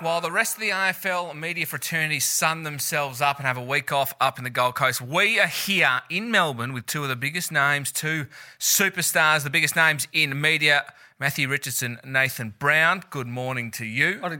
while the rest of the AFL media fraternity sun themselves up and have a week off up in the Gold Coast, we are here in Melbourne with two of the biggest names, two superstars, the biggest names in media. Matthew Richardson, Nathan Brown. Good morning to you. I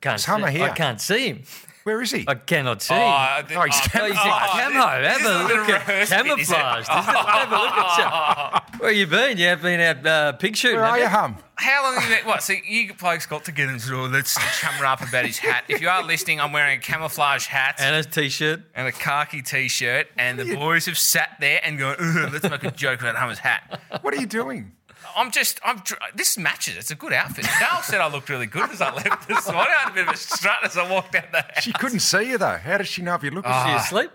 can't, see, here. I can't see him. Where is he? I cannot see Oh, him. I- Oh, he's oh, Oh, he's in oh, camo. this Have is a bit look of at rehearsed is camouflaged. Have a look at you. Where you been? You have been out uh, pig shooting. Where are you, hum? How long have you been? What? So you blokes got together and said, oh, let's chummer up about his hat. If you are listening, I'm wearing a camouflage hat. And a t-shirt. and a khaki t-shirt, and the boys have sat there and gone, let's make a joke about Hummer's hat. What are you doing? I'm just, I'm. This matches. It's a good outfit. Dale said I looked really good as I left this morning. I had a bit of a strut as I walked out the house. She couldn't see you though. How does she know if you look? Is she asleep?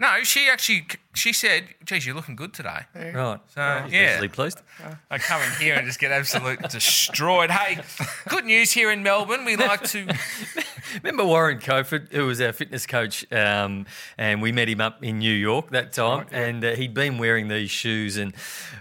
No, she actually, she said, "Geez, you're looking good today." Right. So Obviously yeah, pleased. I come in here and just get absolutely destroyed. Hey, good news here in Melbourne. We like to. Remember Warren Coфord, who was our fitness coach, um, and we met him up in New York that time, and uh, he'd been wearing these shoes, and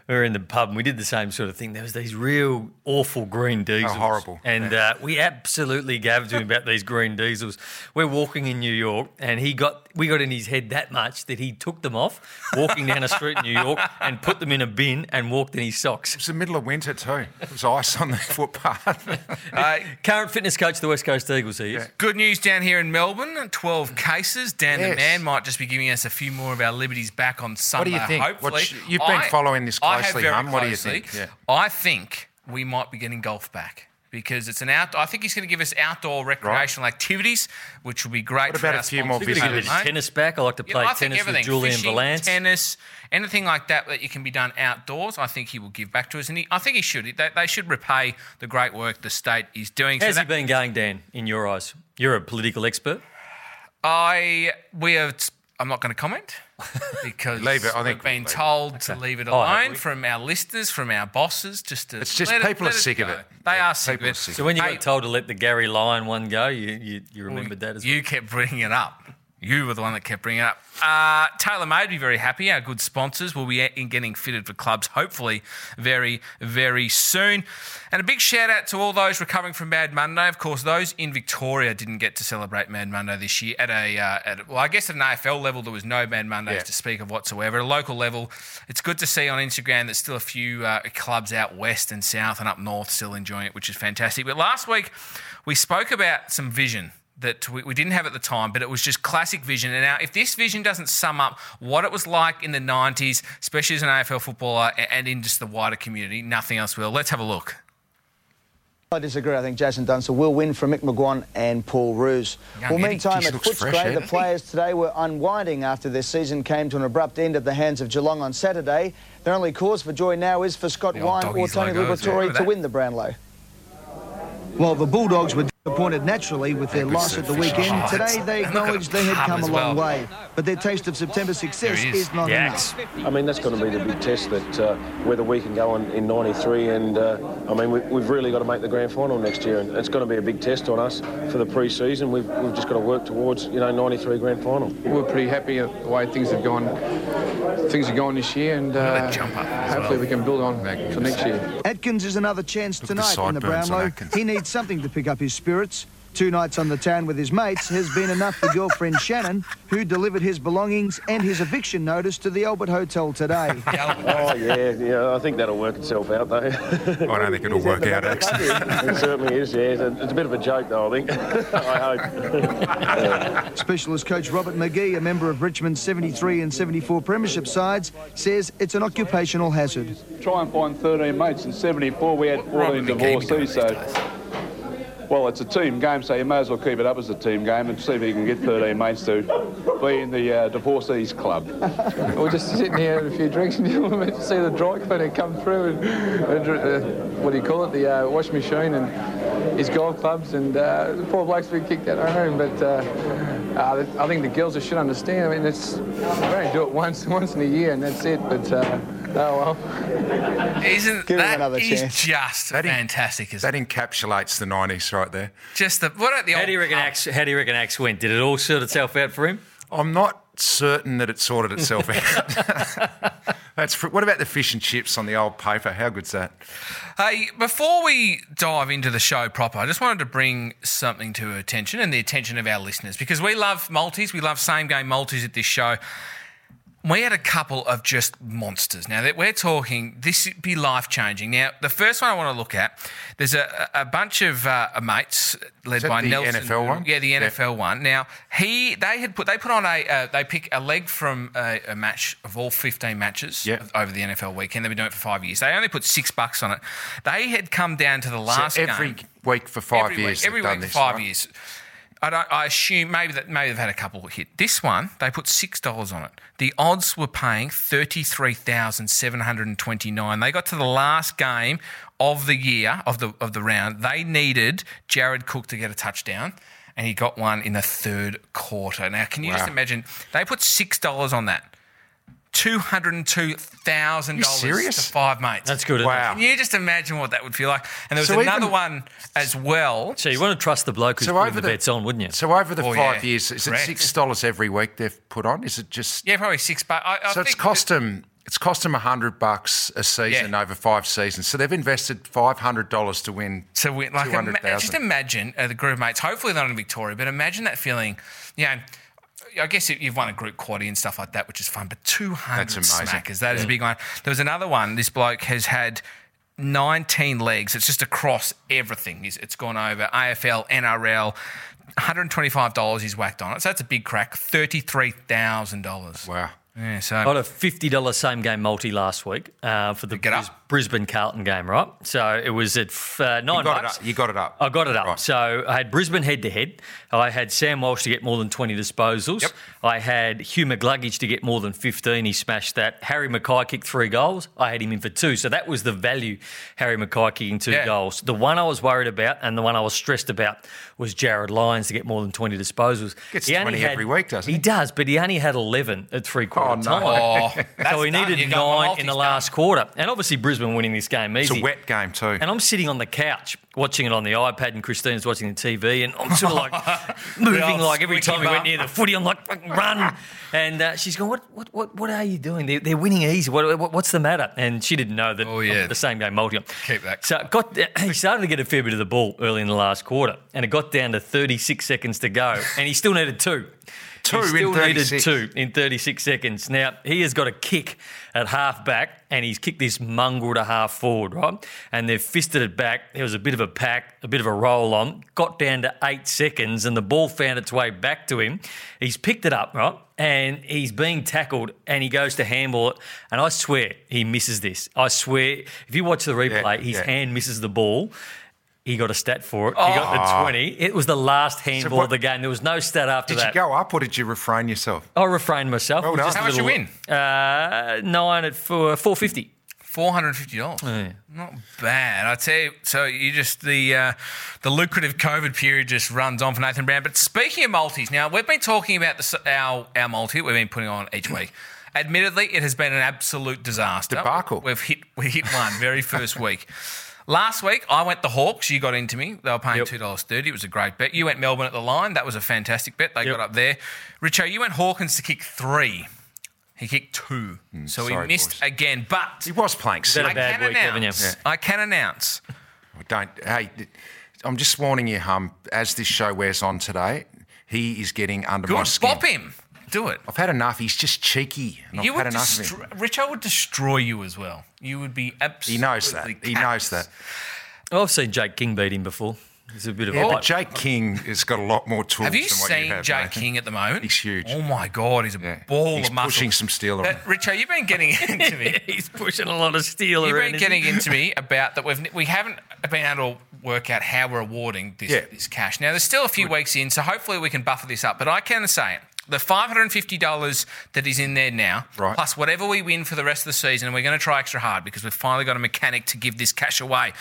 we were in the pub, and we did the same sort of thing. There was these real awful green diesels, horrible. and uh, we absolutely gave to him about these green diesels. We're walking in New York, and he got we got in his head that much that he took them off, walking down a street in New York, and put them in a bin and walked in his socks. It was the middle of winter too. It was ice on the footpath. Uh, Current fitness coach of the West Coast Eagles, he is. Good news down here in Melbourne. Twelve cases. Dan the man might just be giving us a few more of our liberties back on Sunday. What do you think? Hopefully, What's- you've been following this I have closely, very Hum. What do you think? Yeah. I think we might be getting golf back. Because it's an out, I think he's going to give us outdoor recreational activities, which will be great. What for about our a few more sponsors, We're going to give visitors? his mate. tennis back. I like to play I think tennis with Julian fishing, Valance. tennis, anything like that that you can be done outdoors. I think he will give back to us, and he, I think he should. They, they should repay the great work the state is doing. How's so he been going, Dan, in your eyes? You're a political expert. I we have. I'm not going to comment because Leave it, I think we've been leave it. told to leave it Oh, alone we? from our listeners, from our bosses. Just to It's just let it- people let are sick of go. it. They are sick people of are it. sick So when you Hey, got told to let the Gary Lyon one go, you, you, you remembered that as well. You kept bringing it up. You were the one that kept bringing it up. Uh, Taylor Made be very happy. Our good sponsors will be in getting fitted for clubs, hopefully, very, very soon. And a big shout out to all those recovering from Mad Monday. Of course, those in Victoria didn't get to celebrate Mad Monday this year. At a, uh, at, well, I guess at an AFL level, there was no Mad Mondays Yeah. to speak of whatsoever. At a local level, it's good to see on Instagram that still a few uh, clubs out west and south and up north still enjoying it, which is fantastic. But last week, we spoke about some vision that we, we didn't have at the time, but it was just classic vision. And now, if this vision doesn't sum up what it was like in the 90s, especially as an AFL footballer and in just the wider community, nothing else will. Let's have a look. I disagree. I think Jason Dunstall will win from Mick McGuane and Paul Roos. Young well, meantime, at looks fresh, Footscray, eh, the players today were unwinding after their season came to an abrupt end at the hands of Geelong on Saturday. Their only cause for joy now is for Scott The old Wynd or Tony logo. Liberatore to win the Brownlow. While the Bulldogs were disappointed naturally with their loss at the weekend, Oh, today they and acknowledged they had come a long well. way. But their taste of September success is. is not Yaks. enough. I mean, that's going to be the big test that uh, whether we can go in, in 93 and, uh, I mean, we, we've really got to make the grand final next year and it's going to be a big test on us for the pre-season. We've, we've just got to work towards, you know, 93 grand final. We're pretty happy at the way things have gone. Things are going this year, and uh, jump hopefully well. we can build on for next year. Atkins is another chance Look tonight in the sideburns on Brownlow. He needs something to pick up his spirits. Two nights on the town with his mates has been enough for girlfriend Shannon, who delivered his belongings and his eviction notice to the Albert Hotel today. Oh, yeah, yeah, I think that'll work itself out, though. I don't think it'll work out, actually. it certainly is, yeah. It's a, it's a bit of a joke, though, I think. I hope. Specialist coach Robert McGhie, a member of Richmond's 73 and 74 premiership sides, says it's an occupational hazard. try and find 13 mates. In 74, we had 14 Robert McGhie be divorcees. So, days. Well, it's a team game, so you may as well keep it up as a team game and see if you can get 13 mates to be in the uh, divorcees club. We're just sitting here having a few drinks, and you'll see the dry cleaner come through and, and uh, what do you call it, the uh, wash machine and his golf clubs, and uh, the poor bloke's been kicked out of home. But uh, uh, I think the girls should understand. I mean, it's we only do it once, once in a year, and that's it. But uh, oh well. Isn't Give him that another is chance. just That fantastic? Isn't That encapsulates the 90s right there. Just the what about the How old do you reckon pub? Axe, how do you reckon Axe went? Did it all sort itself out for him? I'm not certain that it sorted itself out. That's fr- what about the fish and chips on the old paper? How good's that? Hey, before we dive into the show proper, I just wanted to bring something to attention and the attention of our listeners because we love multis, we love same game multis at this show. We had a couple of just monsters. Now that we're talking, this would be life changing. Now, the first one I want to look at, there's a, a bunch of uh, mates led by the Nelson. NFL one? Yeah, the Yeah. NFL one. Now he they had put they put on a uh, they pick a leg from a, a match of all 15 matches Yeah. over the NFL weekend. They've been doing it for five years. They only put six bucks on it. They had come down to the last so every game week for five every years. Week, every week for five right? years. I, don't, I assume maybe that maybe they've had a couple hit. This one they put six dollars on it. The odds were paying thirty three thousand seven hundred and twenty nine. They got to the last game of the year of the of the round. They needed Jared Cook to get a touchdown. And he got one in the third quarter. Now, can you just imagine? They put six dollars on that, two hundred and two thousand dollars to five mates. That's good. Wow. Can you just imagine what that would feel like? And there was So another even- one as well. So you want to trust the bloke who's So putting over the the- bets on, wouldn't you? So over the Oh, five yeah. years, is it six dollars every week they've put on? Is it just? Yeah, probably six bucks. I, I so it's think cost that- them. It's cost them hundred bucks a season Yeah. over five seasons. So they've invested five hundred dollars to win. So we, like, two ima- just imagine uh, the group of mates. Hopefully they're not in Victoria, but imagine that feeling. You know, I guess you've won a group quaddy and stuff like that, which is fun. But two hundred That's amazing. smackers, that is a big one. There was another one. This bloke has had. 19 legs. It's just across everything. It's gone over AFL, NRL, $125 he's whacked on it. So that's a big crack. $33,000. Wow. Yeah, so I got a fifty dollars same game multi last week uh, for the Bris- Brisbane Carlton game, right? So it was at f- uh, nine You got it bucks. up. You got it up. I got it up. Right. So I had Brisbane head to head. I had Sam Walsh to get more than 20 disposals. Yep. I had Hugh McGluggage to get more than 15. He smashed that. Harry McKay kicked three goals. I had him in for two. So that was the value, Harry McKay kicking two Yeah. goals. The one I was worried about and the one I was stressed about was Jarrod Lyons to get more than 20 disposals. Gets He only 20 had- every week, doesn't he? he? does, but he only had 11 at three oh, quarter Oh, no. time. Oh, so he needed You got my nine in the last done. quarter. And obviously Brisbane winning this game easy. It's a wet game too. And I'm sitting on the couch watching it on the iPad, and Christine's watching the TV, and I'm sort of like moving like every time we went near the footy, I'm like, run. And uh, she's going, what, what, what, what are you doing? They're, they're winning easy. What, what, what's the matter? And she didn't know that Oh, yeah. the same game multi. Keep that. So got he started to get a fair bit of the ball early in the last quarter, and it got down to 36 seconds to go, and he still needed two. Two in still needed 36. two in 36 seconds. Now, he has got a kick at half back and he's kicked this mongrel to half forward, right? And they've fisted it back. There was a bit of a pack, a bit of a roll on, got down to eight seconds and the ball found its way back to him. He's picked it up, right? And he's being tackled and he goes to handball it. And I swear he misses this. I swear, if you watch the replay, his yeah. hand misses the ball. He got a stat for it. He got the 20. It was the last handball what- of the game. There was no stat after that. Did you that. go up or did you refrain yourself? I refrained myself. Well It was done. just a How much you little- win? Uh, nine at four, 450. Four hundred and fifty dollars. Not bad. I tell you. So you just the uh, the lucrative COVID period just runs on for Nathan Brown. But speaking of multis, now we've been talking about the, our our multi we've been putting on each week. Admittedly, it has been an absolute disaster. Debacle. We've hit we hit one very first week. Last week, I went the Hawks. You got into me. They were paying Yep. two dollars thirty. It was a great bet. You went Melbourne at the line. That was a fantastic bet. They Yep. got up there. Richo, you went Hawkins to kick three. He kicked two, so he Mm, missed boys. again. But He was playing that silly. a bad can week, haven't announce, I can announce. Don't. Hey, I'm just warning you, Hum. As this show wears on today, he is getting under my Good, skin. bop him. Do it. I've had enough. He's just cheeky. And You I've would had enough of him. destroy, Richo would destroy you as well. You would be absolutely. He knows that. He knows that. I've seen Jake King beat him before. He's a bit of Yeah, a but Jake King has got a lot more tools Have you than what seen you have, Jake Nathan. King at the moment? He's huge. Oh my god, he's a Yeah. ball He's of muscle. He's pushing some steel But, around. Richo, you've been getting into me. He's pushing a lot of steel around. You've around. been isn't getting he? into me about that we've we haven't been able to work out how we're awarding this, Yeah. this cash. Now there's still a few weeks in, so hopefully we can buffer this up. But I can say it. The five hundred and fifty dollars that is in there now, Right. plus whatever we win for the rest of the season, and we're going to try extra hard because we've finally got a mechanic to give this cash away.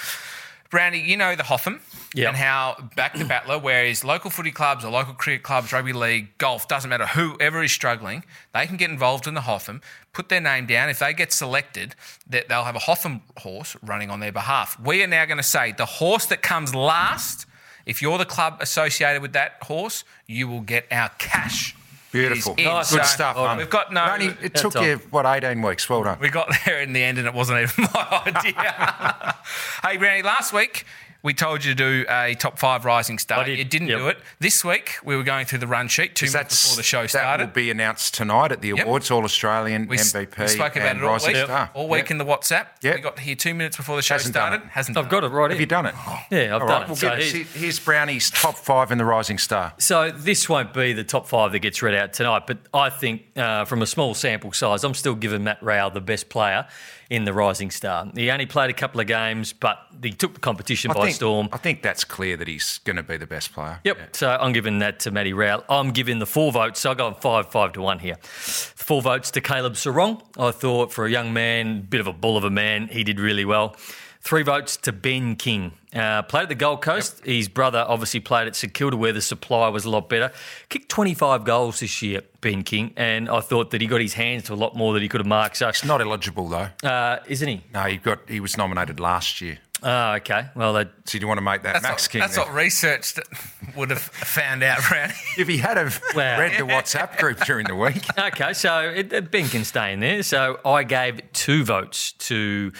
Brownie, you know the Hotham Yeah. and how back to battler, whereas local footy clubs or local cricket clubs, rugby league, golf, doesn't matter, whoever is struggling, they can get involved in the Hotham, put their name down. If they get selected, that they'll have a Hotham horse running on their behalf. We are now going to say the horse that comes last, if you're the club associated with that horse, you will get our cash. Beautiful. Is Good insane. stuff, hon. We've got no. It, only, it took all. you, what, 18 weeks? Well done. We got there in the end, and it wasn't even my idea. hey, Brownie, last week we told you to do a top five rising star. Did, You didn't yep. do it. This week we were going through the run sheet two minutes before the show started. That will be announced tonight at the Yep. awards, All Australian we, MVP. we spoke about and it all Rising week, Star. all week Yep. in the WhatsApp. Yep. We got here two minutes before the show Hasn't done started. it. Hasn't. I've done got it right Have here. you done it? Yeah, I've All done right, it. we'll So get here's- Here's Brownie's top five in the Rising Star. So this won't be the top five that gets read out tonight, but I think uh, from a small sample size, I'm still giving Matt Rowell the best player in the Rising Star. He only played a couple of games, but he took the competition I by think, storm. I think that's clear that he's going to be the best player. Yep. So I'm giving that to Matty Rowell. I'm giving the four votes. So I got five, five to one here. Four votes to Caleb Serong. I thought for a young man, bit of a bull of a man, he did really well. Three votes to Ben King. Uh, played at the Gold Coast. His brother obviously played at St Kilda, where the supply was a lot better. Kicked 25 goals this year, Ben King, and I thought that he got his hands to a lot more that he could have marked. So, He's not eligible though. uh, isn't he? No, he got he was nominated last year. Oh, okay. Well, that, So do you want to make that That's, Max what, King? that's then? what research that would have found out, Brownie. if he had have Wow. read the WhatsApp group during the week. Okay, so it, it- Ben can stay in there. So I gave two votes to,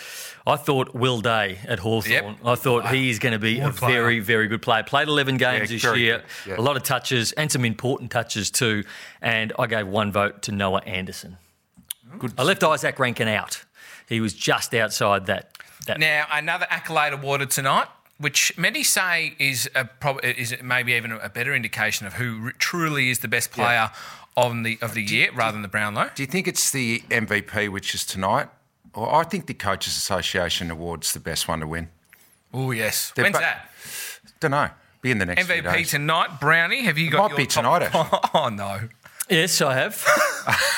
I thought Will Day at Hawthorn. Yep. I thought he is going to be a player. very, very good player. Played 11 games Yeah, this year. Yeah. a lot of touches and some important touches too. And I gave one vote to Noah Anderson. Good. I left Izak Rankine out. He was just outside that. That Now, another accolade awarded tonight, which many say is a prob- is maybe even a better indication of who r- truly is the best player on the of the year, rather than the Brownlow. Do you think it's the MVP, which is tonight? Or I think the Coaches Association awards the best one to win. Oh yes, They're when's ba- that? Don't know. Be in the next few MVP days. tonight, Brownie. Have you got might your be top- tonight, Oh no! yes, I have.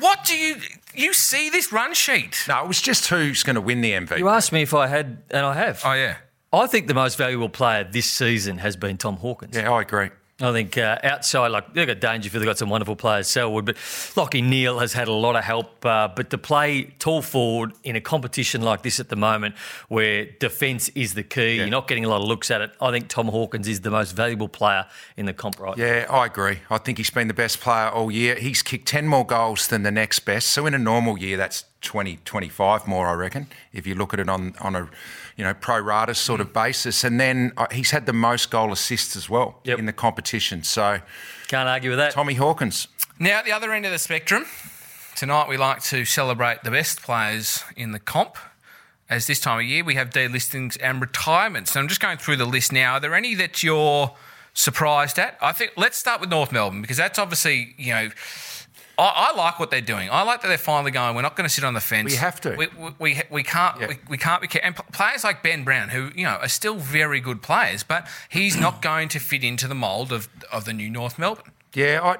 What do you you see this run sheet? No, it was just who's going to win the MVP. you asked me if I had, and I have. Oh yeah. I think the most valuable player this season has been Tom Hawkins. Yeah, I agree. I think uh, outside, like they've got Dangerfield, they've got some wonderful players, Selwood, but Lachie Neale has had a lot of help. Uh, but to play tall forward in a competition like this at the moment, where defence is the key, you're not getting a lot of looks at it. I think Tom Hawkins is the most valuable player in the comp right now. Yeah, I agree. I think he's been the best player all year. He's kicked 10 more goals than the next best. So in a normal year, that's 20, 25 more, I reckon, if you look at it on, on a you know pro rata sort of basis. And then uh, he's had the most goal assists as well Yep. in the competition. So Can't argue with that. Tommy Hawkins. Now at the other end of the spectrum, tonight we like to celebrate the best players in the comp. As this time of year we have delistings and retirements. And I'm just going through the list now. Are there any that you're surprised at? I think let's start with North Melbourne because that's obviously you know. I, I like what they're doing. I like that they're finally going. We're not going to sit on the fence. We have to. We, we, we, we can't. Yeah. We, we can't be. And players like Ben Brown, who you know are still very good players, but he's not going to fit into the mould of of the new North Melbourne. Yeah, I.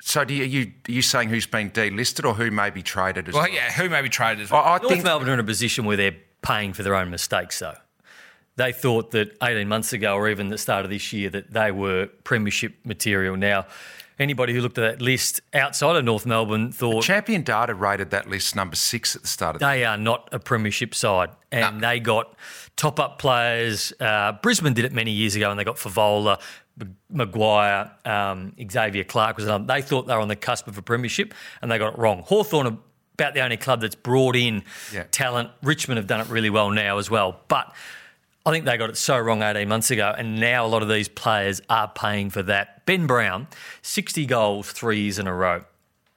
So do you, are you are you saying who's being delisted or who may be traded as well? Well, yeah, who may be traded as well. I, I North think Melbourne are in a position where they're paying for their own mistakes, though. They thought that 18 months ago, or even the start of this year, that they were premiership material. Now, anybody who looked at that list outside of North Melbourne thought Champion Data rated that list number six at the start of the they are not a premiership side, and they got top up players. Uh, Brisbane did it many years ago, and they got Fevola, Maguire, um, Xavier Clarke was another. They thought they were on the cusp of a premiership, and they got it wrong. Hawthorn are about the only club that's brought in Yeah. talent. Richmond have done it really well now as well, but. I think they got it so wrong 18 months ago, and now a lot of these players are paying for that. Ben Brown, 60 goals three years in a row.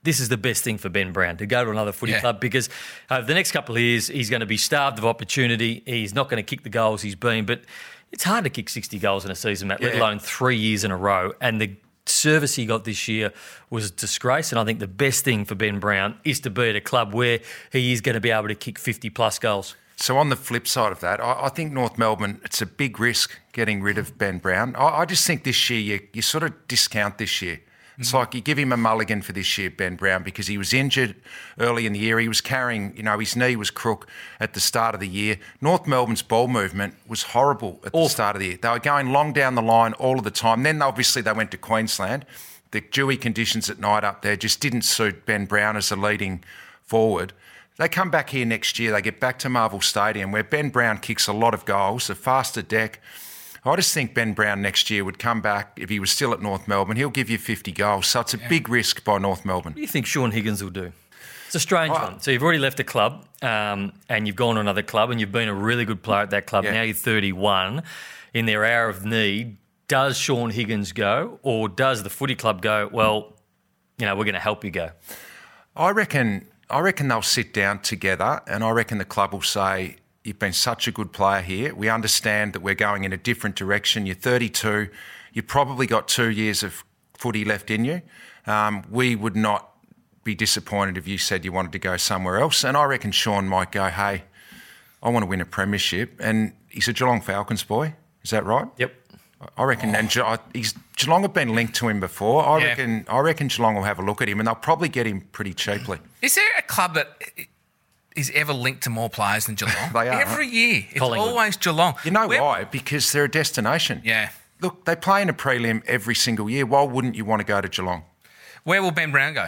This is the best thing for Ben Brown to go to another footy Yeah. club because over the next couple of years, he's going to be starved of opportunity. He's not going to kick the goals he's been, but it's hard to kick 60 goals in a season, Matt, let alone three years in a row. And the service he got this year was a disgrace. And I think the best thing for Ben Brown is to be at a club where he is going to be able to kick 50 plus goals. So on the flip side of that, I, I think North Melbourne, it's a big risk getting rid of Ben Brown. I, I just think this year you, you sort of discount this year. It's mm-hmm. like you give him a mulligan for this year, Ben Brown, because he was injured early in the year. He was carrying, you know, his knee was crook at the start of the year. North Melbourne's ball movement was horrible at the start of the year. They were going long down the line all of the time. Then obviously they went to Queensland. The dewy conditions at night up there just didn't suit Ben Brown as a leading forward. They come back here next year. They get back to Marvel Stadium, where Ben Brown kicks a lot of goals, a faster deck, I just think Ben Brown next year would come back if he was still at North Melbourne. He'll give you 50 goals, so it's a big risk by North Melbourne. What do you think Sean Higgins will do? It's a strange one. So you've already left a club um, and you've gone to another club and you've been a really good player at that club. Yeah. Now you're 31. In their hour of need, does Sean Higgins go or does the footy club go, well, you know, we're going to help you go? I reckon. I reckon they'll sit down together, and I reckon the club will say, "You've been such a good player here. We understand that we're going in a different direction. You're 32. You've probably got two years of footy left in you. Um, we would not be disappointed if you said you wanted to go somewhere else. And I reckon Sean might go, "Hey, I want to win a premiership." And he's a Geelong Falcons boy. Is that right? Yep. I reckon, and Ge- I- he's, Geelong have been linked to him before. I Yeah. reckon. I reckon Geelong will have a look at him, and they'll probably get him pretty cheaply. Is there a club that is ever linked to more players than Geelong? They are. Every year. It's Collingwood. always Geelong. You know Where- why? Because they're a destination. Yeah. Look, they play in a prelim every single year. Why wouldn't you want to go to Geelong? Where will Ben Brown go,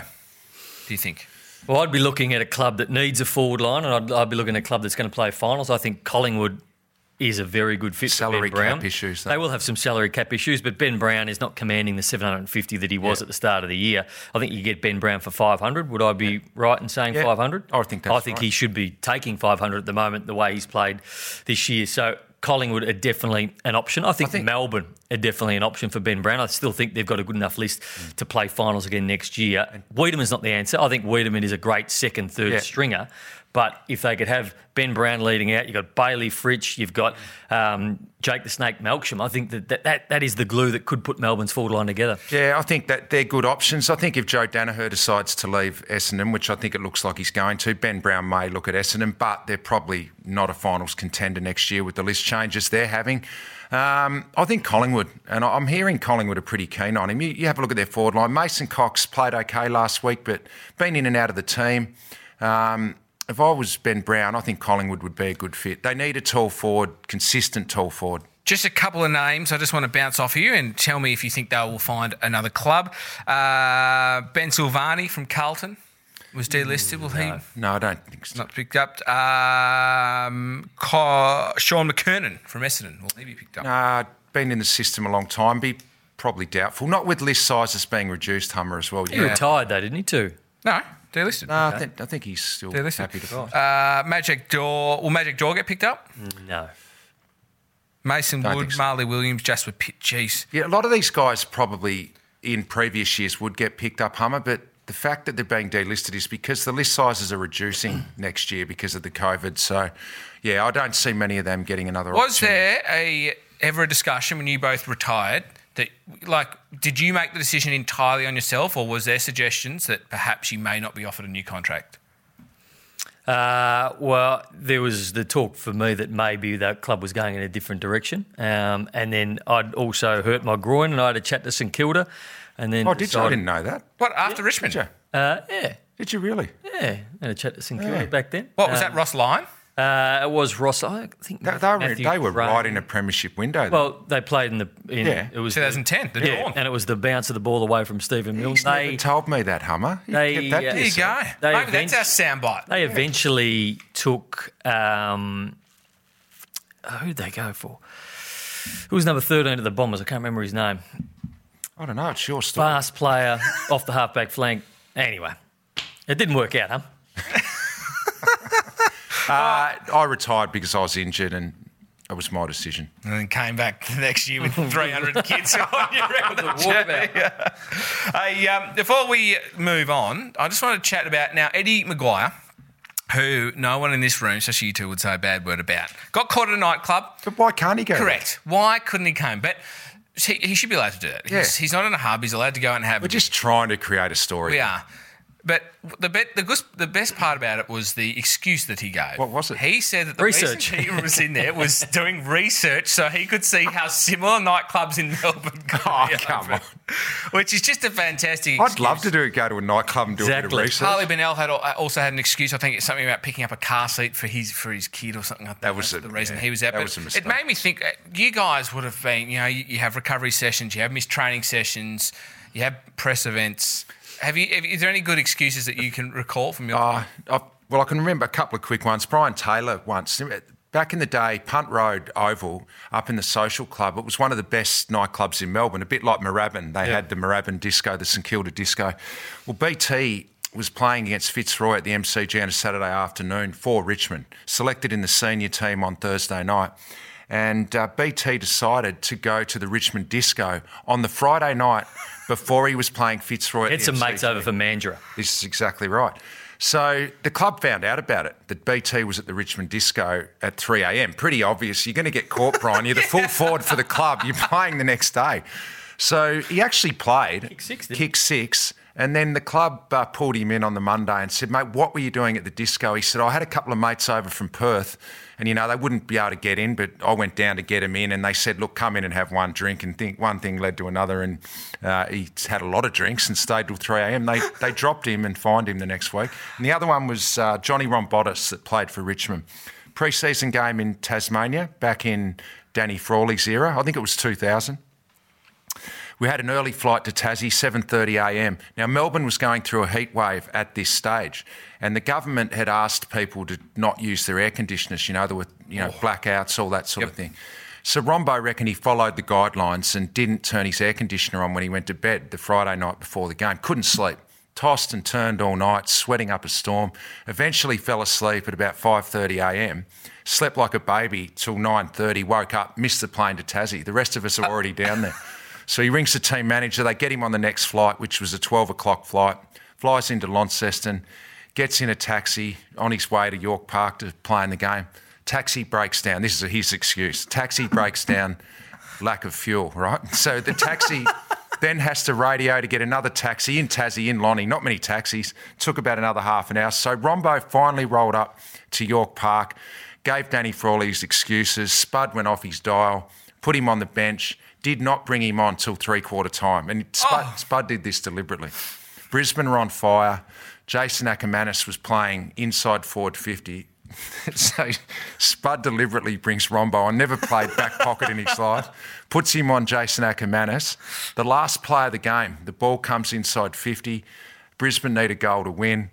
do you think? Well, I'd be looking at a club that needs a forward line, and I'd, I'd be looking at a club that's going to play finals. I think Collingwood is a very good fit Salary for Ben Brown. cap issues, though. They will have some salary cap issues, but Ben Brown is not commanding the 750 that he was at the start of the year. I think you get Ben Brown for 500. Would I be right in saying Yeah. 500? I think that's I think right. he should be taking 500 at the moment, the way he's played this year. So Collingwood are definitely an option. I think, think- Melbourne are definitely an option for Ben Brown. I still think they've got a good enough list Mm. to play finals again next year. Weideman's not the answer. I think Weideman is a great second, third Yeah. stringer. But if they could have Ben Brown leading out, you've got Bailey Fritsch, you've got um, Jake the Snake Melksham. I think that, that, that that is the glue that could put Melbourne's forward line together. Yeah, I think that they're good options. I think if Joe Daniher decides to leave Essendon, which I think it looks like he's going to, Ben Brown may look at Essendon, but they're probably not a finals contender next year with the list changes they're having. Um, I think Collingwood, and I'm hearing Collingwood are pretty keen on him. You, you have a look at their forward line. Mason Cox played okay last week, but been in and out of the team. Um, if I was Ben Brown, I think Collingwood would be a good fit. They need a tall forward, consistent tall forward. Just a couple of names. I just want to bounce off you and tell me if you think they will find another club. Uh, ben Silvagni from Carlton was delisted. Will he No, I don't think so. not picked up? Um, Co- Shaun McKernan from Essendon. Will he be picked up? Uh, been in the system a long time. Be probably doubtful. Not with list sizes being reduced, Hummer as well. He Yeah. retired though, didn't he? Too. No, delisted. No, I, think, I think he's still Delisted. happy to fight. Uh, Majak Daw. Will Majak Daw get picked up? No. Mason Don't Wood, think so. Marley Williams, Jasper Pitt. Jeez. Yeah, a lot of these guys probably in previous years would get picked up, Hummer, but the fact that they're being delisted is because the list sizes are reducing next year because of the COVID. So, yeah, I don't see many of them getting another. Was there a ever a discussion when you both retired that like did you make the decision entirely on yourself or was there suggestions that perhaps you may not be offered a new contract? Uh, well, there was the talk for me that maybe that club was going in a different direction, um, and then I'd also hurt my groin, and I had a chat to St Kilda, and then Oh, did you? I didn't know that. What after Richmond? Did you? Uh, yeah, Did you really? yeah, I had a chat to St Kilda Yeah. back then. What was Uh, that, Ross Lyon? Uh, it was Ross. I think They, they were, they were right in a premiership window. Well, they played in the. In, Yeah. it was 2010, the yeah, and it was the bounce of the ball away from Stephen Milne. He's They never told me that, Hummer. They, kept that uh, to There you go. They Maybe that's our soundbite. They eventually took. Um, who did they go for? Who was number 13 to the Bombers? I can't remember his name. I don't know. It's your story. Fast player off the halfback flank. Anyway, it didn't work out, huh? Uh, I retired because I was injured, and it was my decision. And then came back the next year with 300 kids on your record. Hey, um, before we move on, I just want to chat about now Eddie McGuire, who no one in this room, especially you two, would say a bad word about. Got caught at a nightclub. But why can't he go? there? Correct. Why couldn't he come? But he, he should be allowed to do it. He's, Yeah. he's not in a hub. He's allowed to go out and have. We're just trying to create a story. we are. But the be- the, gus- the best part about it was the excuse that he gave. What was it? He said that the Research. reason he was in there was doing research so he could see how similar nightclubs in Melbourne could Oh, be come on. Which is just a fantastic I'd love to do go to a nightclub and do a bit of research. Harley Bennell had also had an excuse. I think it's something about picking up a car seat for his for his kid or something like that. That was That's a- the reason yeah, he was out. that was a mistake. it made me think. uh, You guys would have been. You know, you, you have recovery sessions, you have missed training sessions, you have press events. Have you? Have, is there any good excuses that you can recall from your? Ah, I, well, I can remember a couple of quick ones. Brian Taylor once. Back in the day, Punt Road Oval up in the social club, it was one of the best nightclubs in Melbourne, a bit like Moorabbin. They had the Moorabbin Disco, the St Kilda Disco. Well, BT was playing against Fitzroy at the MCG on a Saturday afternoon for Richmond, selected in the senior team on Thursday night. And uh, BT decided to go to the Richmond Disco on the Friday night before he was playing Fitzroy. at Had some mates over for Mandurah. This is exactly right. So the club found out about it that BT was at the Richmond Disco at 3 a.m. Pretty obvious. You're going to get caught, Brian. You're the full forward for the club. You're playing the next day. So he actually played. Kick six, Kick six. And then the club uh, pulled him in on the Monday and said, mate, what were you doing at the disco? He said, I had a couple of mates over from Perth and, you know, they wouldn't be able to get in, but I went down to get him in and they said, look, come in and have one drink. And think one thing led to another. And uh, he had a lot of drinks and stayed till 3 a.m. They, they dropped him and fined him the next week. And the other one was uh, Johnny Rombotis that played for Richmond. Pre-season game in Tasmania back in Danny Frawley's era. I think it was 2000. We had an early flight to Tassie, 7:30 a.m. Now Melbourne was going through a heat wave at this stage, and the government had asked people to not use their air conditioners. You know, there were you know oh. blackouts, all that sort of thing. So Rombo reckoned he followed the guidelines and didn't turn his air conditioner on when he went to bed the Friday night before the game. Couldn't sleep. Tossed and turned all night, sweating up a storm. Eventually fell asleep at about 5:30 a.m. Slept like a baby till 9:30. Woke up, missed the plane to Tassie. The rest of us are already down there. So he rings the team manager. They get him on the next flight, which was a 12 o'clock flight. Flies into Launceston, gets in a taxi on his way to York Park to play in the game. Taxi breaks down. This is his excuse. Taxi breaks down, lack of fuel, right? So the taxi then has to radio to get another taxi in Tassie, in Lonnie. Not many taxis. Took about another half an hour. So Rombo finally rolled up to York Park, gave Danny Frawley his excuses. Spud went off his dial, put him on the bench, did not bring him on till three quarter time. And Spud, oh. Spud did this deliberately. Brisbane were on fire. Jason Ackermanis was playing inside forward 50. so Spud deliberately brings Rombo on, never played back pocket in his life, puts him on Jason Ackermanis. The last play of the game, the ball comes inside 50. Brisbane need a goal to win.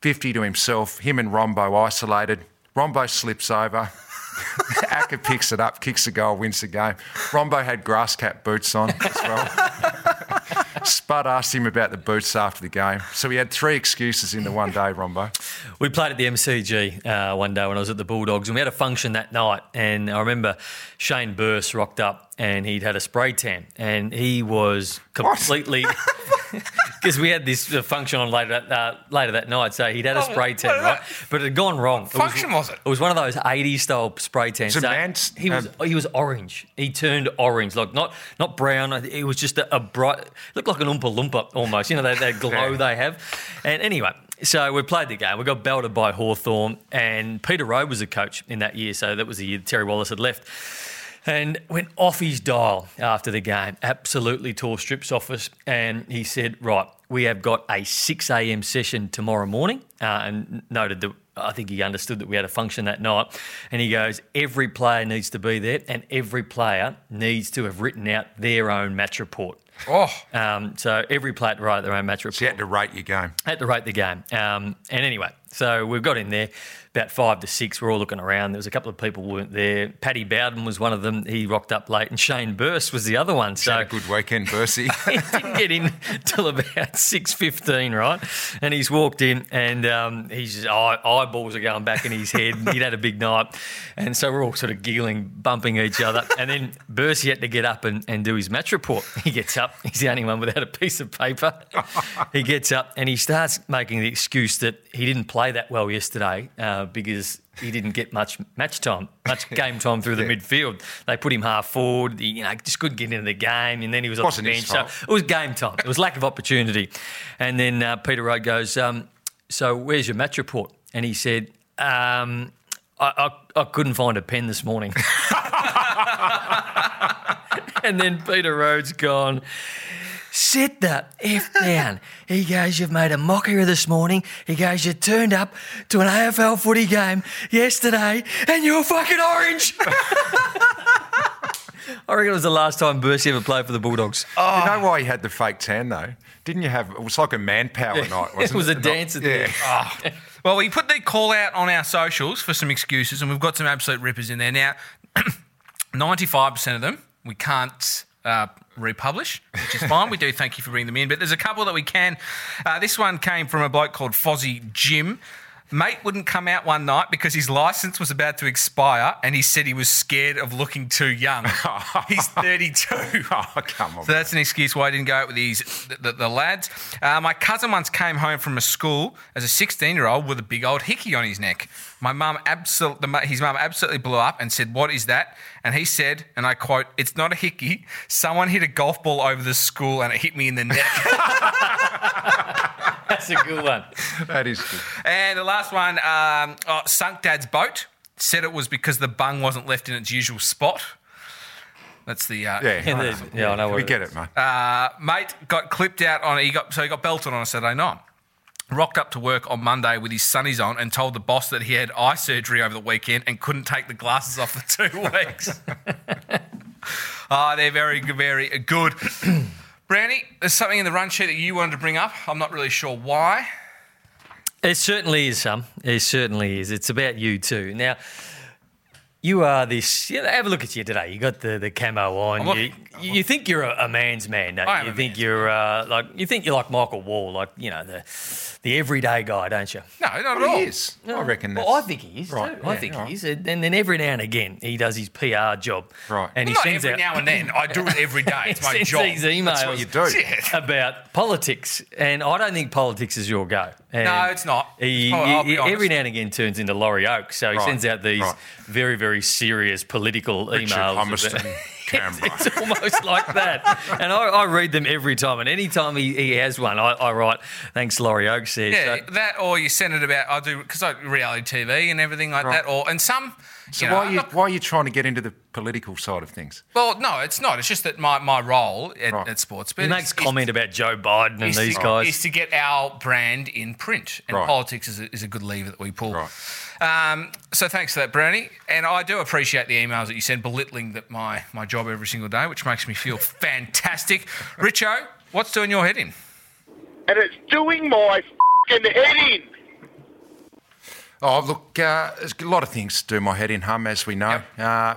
50 to himself, him and Rombo isolated. Rombo slips over. Acker picks it up, kicks the goal, wins the game. Rombo had grass cap boots on as well. Spud asked him about the boots after the game. So he had three excuses in the one day, Rombo. We played at the MCG uh, one day when I was at the Bulldogs, and we had a function that night. And I remember Shane Birss rocked up, and he'd had a spray tan, and he was completely because we had this uh, function on later uh, later that night. So he'd had a Oh, spray tan, right? But it had gone wrong. It function was it? It was one of those '80s style spray tans. So man's- he was um, he was orange. He turned orange, like not not brown. It was just a, a bright, looked like an Oompa Loompa almost. You know that, that glow Yeah. they have. And anyway, so we played the game. We got belted by Hawthorn, and Peter Rohde was the coach in that year. So that was the year Terry Wallace had left. And went off his dial after the game. Absolutely tore strips off us. And he said, Right, we have got a 6 a.m. session tomorrow morning. Uh, and noted that I think he understood that we had a function that night. And he goes, Every player needs to be there, and every player needs to have written out their own match report. Oh, Um, so every player had to write their own match report. So you had to rate your game. Had to rate the game. Um, and anyway, so we've got in there about five to six. We're all looking around. There was a couple of people who weren't there. Paddy Bowden was one of them. He rocked up late, and Shane Birss was the other one. So Had a good weekend, Bursey. he didn't get in till about six fifteen, right? And he's walked in, and um, he's eye, eyeballs are going back in his head. He'd had a big night, and so we're all sort of giggling, bumping each other. And then Bursey had to get up and, and do his match report. He gets up. He's the only one without a piece of paper. he gets up and he starts making the excuse that he didn't play that well yesterday uh, because he didn't get much match time, much game time through the midfield. They put him half forward. He, you know, just couldn't get into the game, and then he was off the bench. So it was game time. It was lack of opportunity. And then uh, Peter Rohde goes, um, "So where's your match report?" And he said, um, I, I, "I couldn't find a pen this morning." and then Peter Rohde gone. Sit the F down. He goes, You've made a mockery of this morning. He goes, You turned up to an AFL footy game yesterday and you're fucking orange. I reckon it was the last time Bursey ever played for the Bulldogs. You know why he had the fake tan though? Didn't you have? It was like a manpower night. Wasn't it was a Not- dance at yeah. the well, we put the call out on our socials for some excuses, and we've got some absolute rippers in there. Now, 95% of them we can't uh, republish, which is fine. we do thank you for bringing them in, but there's a couple that we can. Uh, this one came from a bloke called Fozzie Jim. Mate wouldn't come out one night because his license was about to expire and he said he was scared of looking too young. He's 32. Oh, come on. So that's an excuse why I didn't go out with these the, the, the lads. Uh, my cousin once came home from a school as a 16 year old with a big old hickey on his neck. My mum absolutely, his mum absolutely blew up and said, "What is that?" And he said, and I quote, "It's not a hickey. Someone hit a golf ball over the school and it hit me in the neck." That's a good one. that is good. and the last one, um, oh, sunk dad's boat. Said it was because the bung wasn't left in its usual spot. That's the uh, Yeah, Yeah, the- yeah, I know what we it get is. it, mate. Uh, mate got clipped out on he got so he got belted on a Saturday night. Rocked up to work on Monday with his sunnies on and told the boss that he had eye surgery over the weekend and couldn't take the glasses off for two weeks. oh, they're very very good. Brownie, there's something in the run sheet that you wanted to bring up. I'm not really sure why. It certainly is some. It certainly is. It's about you too. Now, you are this. Have a look at you today. You got the, the camo on. You, you think you're a, a man's man, don't you? You think you're uh, like you think you're like Michael Wall, like you know the the everyday guy, don't you? No, not at Well, all. he is. Oh. I reckon that's... Well, I think he is. Right, too. I yeah, think right. he is. And then every now and again, he does his PR job. Right. And he Not sends every out now and then. I do it every day. It's my sends job. these emails what you do. About politics, and I don't think politics is your go. And No, it's not. He, I'll- I'll be he- honest. every now and again turns into Laurie Oak, so he Right, sends out these right. very, very serious political Richard emails. About- Canberra. It's almost like that, and I, I read them every time. And any time he, he has one, I, I write, "Thanks, Laurie Oakes. says." Yeah, So- that or you send it about I do because I reality TV and everything like Right. that. Or and some. So you know, why, are you, not- why are you trying to get into the political side of things? well, no, it's not. It's just that my, my role at, Right. at sports. he makes comment about Joe Biden and is these to, guys. is to get our brand in print, and Right. politics is a, is a good lever that we pull. Right. Um, so thanks for that, Brownie. And I do appreciate the emails that you send belittling that my my job every single day, which makes me feel fantastic. Richo, what's doing your head in? and it's doing my fucking head in. Oh, look, uh, there's a lot of things to do my head in hum, as we know. Uh,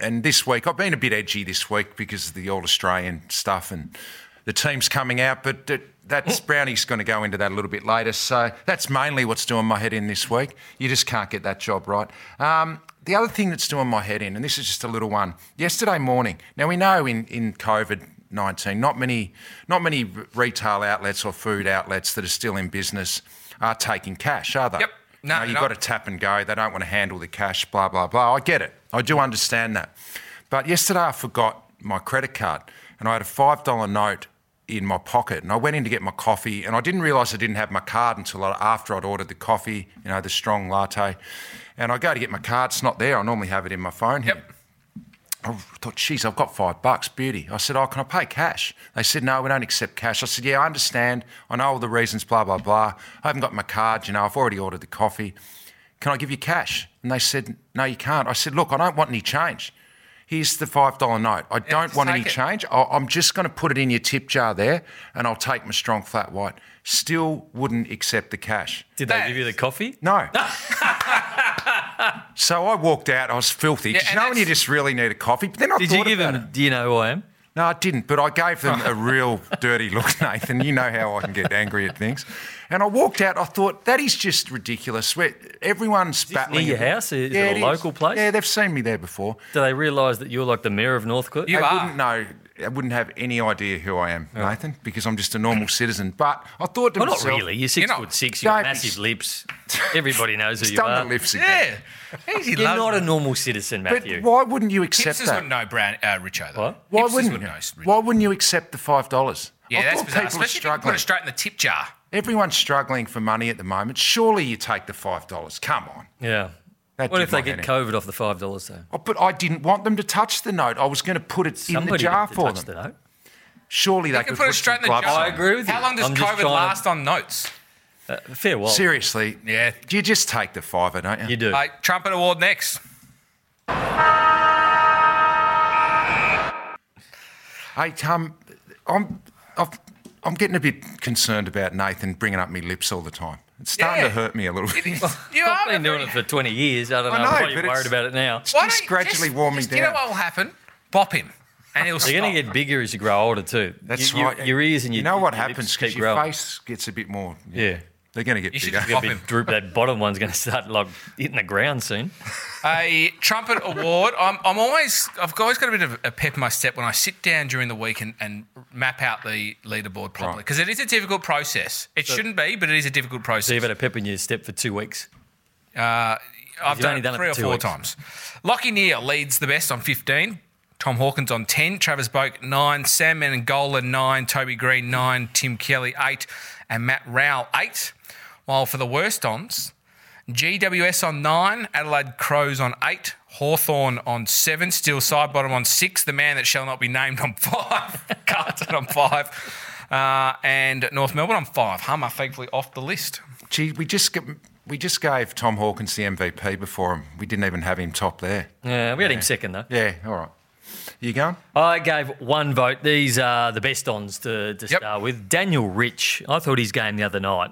and this week, I've been a bit edgy this week because of the All Australian stuff and the team's coming out, but it, that's Brownie's going to go into that a little bit later. So that's mainly what's doing my head in this week. You just can't get that job right. Um, the other thing that's doing my head in, and this is just a little one, yesterday morning. Now we know in in COVID nineteen, not many not many retail outlets or food outlets that are still in business are taking cash, are they? Yep. No, you know, you've got to tap and go. They don't want to handle the cash, blah, blah, blah. I get it. I do understand that. But yesterday I forgot my credit card and I had a $5 note in my pocket and I went in to get my coffee and I didn't realise I didn't have my card until after I'd ordered the coffee, you know, the strong latte. And I go to get my card, it's not there. I normally have it in my phone here. Yep. I thought, geez, I've got five bucks, beauty. I said, oh, can I pay cash? They said, no, we don't accept cash. I said, yeah, I understand. I know all the reasons, blah, blah, blah. I haven't got my card, you know, I've already ordered the coffee. Can I give you cash? And they said, no, you can't. I said, look, I don't want any change. Here's the $5 note. I don't just want any it. change. I- I'm just going to put it in your tip jar there and I'll take my strong flat white. Still wouldn't accept the cash. Did they That- give you the coffee? No. so I walked out. I was filthy. Yeah, you know when you just really need a coffee? But then I Did thought you give him? it. Do you know who I am? No, I didn't, but I gave them a real dirty look, Nathan. You know how I can get angry at things. And I walked out, I thought, that is just ridiculous. Where everyone's battling. near your house? Is it a is. local place? Yeah, they've seen me there before. Do they realise that you're like the mayor of Northcote? You they are. wouldn't know. I wouldn't have any idea who I am, Nathan, because I'm just a normal citizen. But I thought to Well, not really. You're 6 You're not- foot six. You've got massive lips. Everybody knows who you are. the lifts again. Yeah. Easy You're not a normal citizen, But Matthew. why wouldn't you accept Hipsters that? wouldn't know Brown, uh, Richo, though. What? Why Hipsters wouldn't would you? know. Why wouldn't you accept the five dollars? Yeah, I that's bizarre. people Especially you put it straight in the tip jar. Everyone's struggling for money at the moment. Surely you take the five dollars. Come on. yeah. That What if they get head in. COVID off the five dollars though? Oh, but I didn't want them to touch the note. I was going to put it in the jar to for touch them. the note. Surely they You can could put it straight in the jar. I agree with you. How long does I'm COVID trying to- last on notes? Uh, fair while. Seriously, Yeah. You just take the fiver, don't you? You do. Hey, Trumpet Award next. Hey, Tom, I'm, I've, I'm getting a bit concerned about Nathan bringing up me lips all the time. It's starting Yeah. to hurt me a little bit. You I've are been doing it for 20 years. I don't I know, know, why but you're worried about it now. Why just gradually just- warm me just- You know what will happen? Bop him, and he'll You're going to get bigger as you grow older too. That's You- your- right. Your ears and your you know what your lips happens keep because your growing. face gets a bit more. Yeah. They're going to get You should bigger. just Got a Pop him. bit droop. That bottom one's going to start like hitting the ground soon. a trumpet award. I'm, I'm always, I've always got a bit of a pep in my step when I sit down during the week and, and map out the leaderboard properly Right. because it is a difficult process. It shouldn't be, but it is a difficult process. So you've had a pep in your step for two weeks. Uh, I've done, only it done it three for or four weeks. times. Lachie Neale leads the best on 15. Tom Hawkins on 10. Travis Boak, 9. Sam Menegola, 9. Toby Greene, 9. Tim Kelly, 8. And Matt Rowell, 8. While for the worst ons, GWS on 9. Adelaide Crows on 8. Hawthorn on 7. Still side bottom on 6. The man that shall not be named on 5. Carlton on 5. Uh, and North Melbourne on 5. Hummer, thankfully, off the list. Gee, we just g- we just gave Tom Hawkins the MVP before him. We didn't even have him top there. Yeah, we had him second though. Yeah, all right. You going? I gave one vote. These are the best ons to, to Yep. start with. Daniel Rich, I thought his game the other night,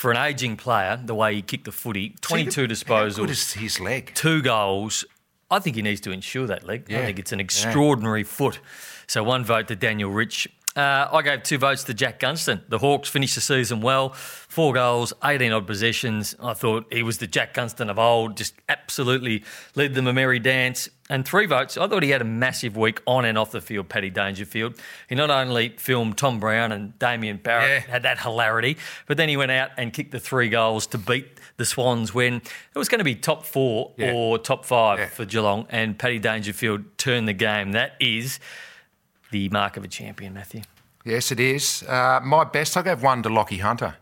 for an ageing player, the way he kicked the footy, 22 How good disposals, is his leg? two goals. I think he needs to insure that leg. Yeah. I think it's an extraordinary foot. So one vote to Daniel Rich. Uh, I gave two votes to Jack Gunston. The Hawks finished the season well, four goals, 18 odd possessions. I thought he was the Jack Gunston of old, just absolutely led them a merry dance. And three votes. I thought he had a massive week on and off the field, Paddy Dangerfield. He not only filmed Tom Brown and Damien Barrett, Yeah. had that hilarity, but then he went out and kicked the three goals to beat the Swans when it was going to be top four Yeah. or top five Yeah. for Geelong, and Paddy Dangerfield turned the game. That is the mark of a champion, Matthew. Yes, it is. Uh, my best, I gave one to Lachie Hunter.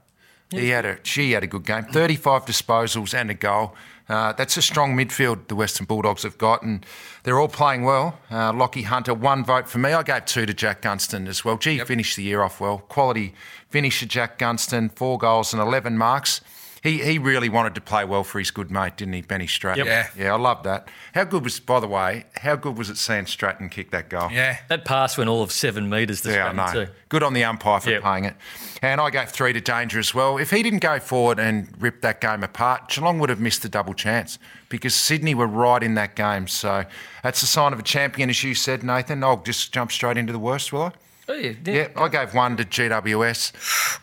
He had a she had a good game. Thirty-five disposals and a goal. Uh, that's a strong midfield the Western Bulldogs have got, and they're all playing well. Uh, Lachie Hunter, one vote for me. I gave two to Jack Gunston as well. Gee, finished the year off well. Quality finisher, Jack Gunston, four goals and eleven marks. He he really wanted to play well for his good mate, didn't he, Benny Stratton? Yep. yeah, I love that. How good was, by the way, how good was it seeing Stratton kick that goal? Yeah. That pass went all of seven metres to Yeah, I Stratton know. too. Good on the umpire for Yep. playing it. And I gave three to Danger as well. If he didn't go forward and rip that game apart, Geelong would have missed a double chance because Sydney were right in that game. So that's a sign of a champion, as you said, Nathan. I'll just jump straight into the worst, will I? Oh, yeah, Yeah, I gave one to GWS.